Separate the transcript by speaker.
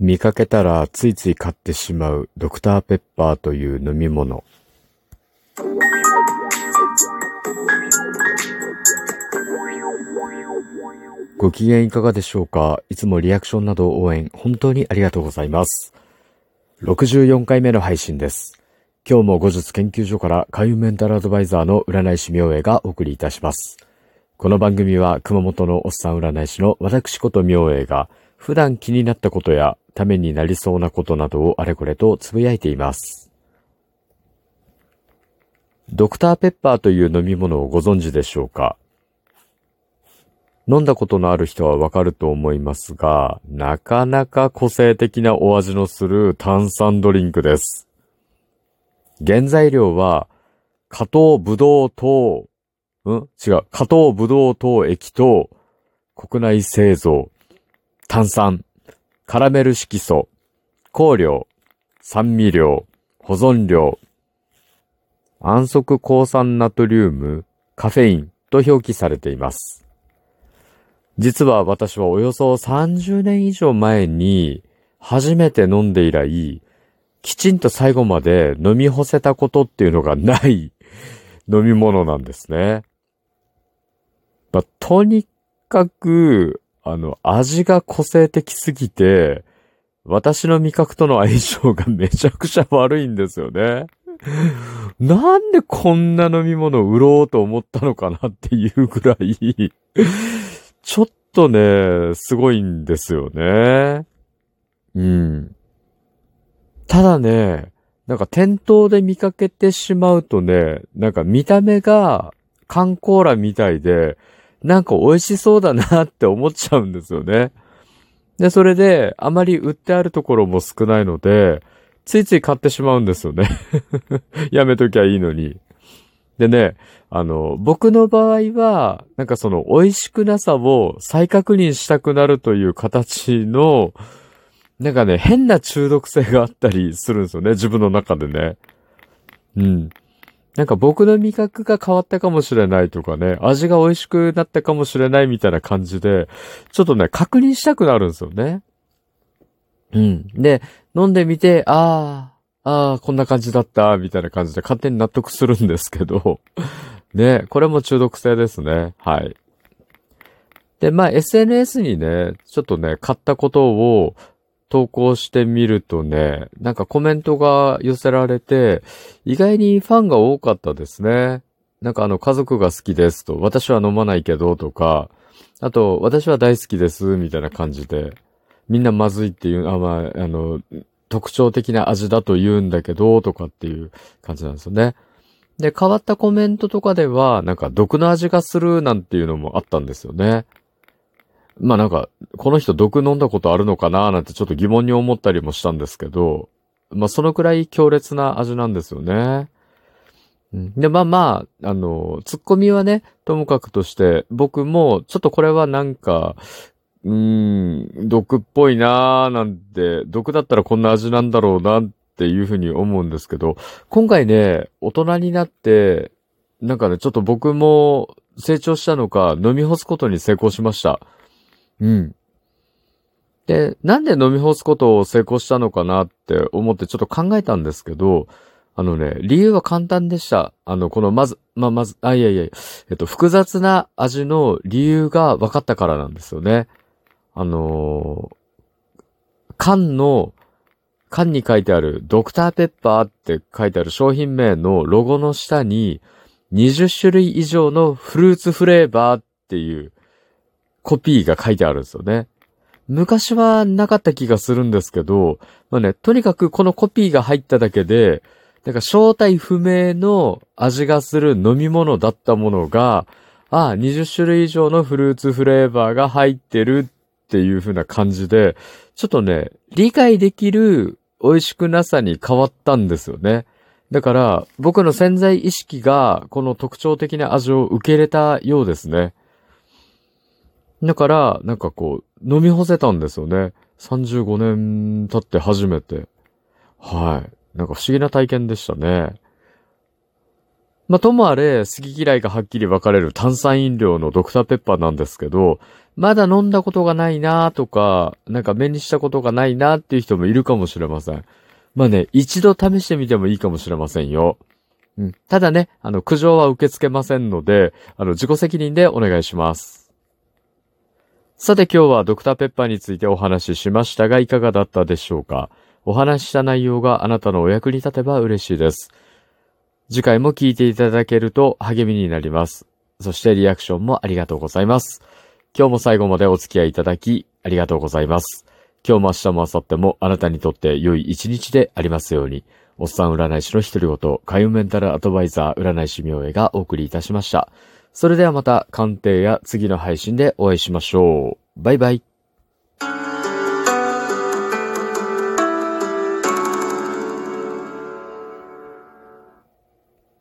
Speaker 1: 見かけたらついつい買ってしまうドクターペッパーという飲み物。ご機嫌いかがでしょうか？いつもリアクションなど応援本当にありがとうございます。64回目の配信です。今日も後日研究所から海運メンタルアドバイザーの占い師明恵がお送りいたします。この番組は熊本のおっさん占い師の私こと明恵が普段気になったことやためになりそうなことなどをあれこれとつぶやいています。ドクターペッパーという飲み物をご存知でしょうか？飲んだことのある人はわかると思いますが、なかなか個性的なお味のする炭酸ドリンクです。原材料は、加糖ブドウ糖、ん？違う。加糖ブドウ糖液と、国内製造、炭酸、カラメル色素、香料、酸味料、保存料、安息抗酸ナトリウム、カフェインと表記されています。実は私はおよそ30年以上前に初めて飲んで以来、きちんと最後まで飲み干せたことっていうのがない飲み物なんですね。まあ、とにかく、あの、味が個性的すぎて、私の味覚との相性が めちゃくちゃ悪いんですよね。なんでこんな飲み物を売ろうと思ったのかなっていうぐらいちょっとね、すごいんですよね。うん。ただね、なんか店頭で見かけてしまうとね、なんか見た目が缶コーラみたいで、なんか美味しそうだなって思っちゃうんですよね。で、それで、あまり売ってあるところも少ないので、ついつい買ってしまうんですよね。やめときゃいいのに。でね、あの、僕の場合は、なんかその美味しくなさを再確認したくなるという形の、なんかね、変な中毒性があったりするんですよね、自分の中でね。うん。なんか僕の味覚が変わったかもしれないとかね、味が美味しくなったかもしれないみたいな感じで、ちょっとね、確認したくなるんですよね。うん。で、飲んでみて、ああ、ああ、こんな感じだった、みたいな感じで勝手に納得するんですけど、ね、これも中毒性ですね。はい。で、まあ、SNS にね、ちょっとね、買ったことを投稿してみるとね、なんかコメントが寄せられて、意外にファンが多かったですね。なんかあの、家族が好きですと、私は飲まないけどとか、あと、私は大好きです、みたいな感じで、みんなまずいっていう、あ、まあ、あの、特徴的な味だと言うんだけど、とかっていう感じなんですよね。で、変わったコメントとかでは、なんか毒の味がするなんていうのもあったんですよね。まあなんか、この人毒飲んだことあるのかななんてちょっと疑問に思ったりもしたんですけど、まあそのくらい強烈な味なんですよね。で、まあまあ、あの、ツッコミはね、ともかくとして、僕も、ちょっとこれはなんか、うーん、毒っぽいなーなんて、毒だったらこんな味なんだろうなっていうふうに思うんですけど、今回ね、大人になって、なんかね、ちょっと僕も成長したのか、飲み干すことに成功しました。うん。で、なんで飲み干すことを成功したのかなって思ってちょっと考えたんですけど、あのね、理由は簡単でした。あの、このまず、まあ、まず、あ、いやいや、えっと、複雑な味の理由が分かったからなんですよね。あのー、缶の、缶に書いてあるドクターペッパーって書いてある商品名のロゴの下に20種類以上のフルーツフレーバーっていうコピーが書いてあるんですよね。昔はなかった気がするんですけど、まあね、とにかくこのコピーが入っただけで、なんか正体不明の味がする飲み物だったものが、ああ、20種類以上のフルーツフレーバーが入ってるっていう風な感じで、ちょっとね、理解できる美味しくなさに変わったんですよね。だから、僕の潜在意識がこの特徴的な味を受け入れたようですね。だから、なんかこう、飲み干せたんですよね。35年経って初めて。はい。なんか不思議な体験でしたね。まあ、ともあれ、好き嫌いがはっきり分かれる炭酸飲料のドクターペッパーなんですけど、まだ飲んだことがないなとか、なんか目にしたことがないなっていう人もいるかもしれません。まあね、一度試してみてもいいかもしれませんよ。うん。ただね、あの、苦情は受け付けませんので、あの、自己責任でお願いします。さて今日はドクターペッパーについてお話ししましたが、いかがだったでしょうか？お話しした内容があなたのお役に立てば嬉しいです。次回も聞いていただけると励みになります。そしてリアクションもありがとうございます。今日も最後までお付き合いいただき、ありがとうございます。今日も明日も明後日もあなたにとって良い一日でありますように。おっさん占い師の一人ごと、海運メンタルアドバイザー占い師明恵がお送りいたしました。それではまた鑑定や次の配信でお会いしましょう。バイバイ。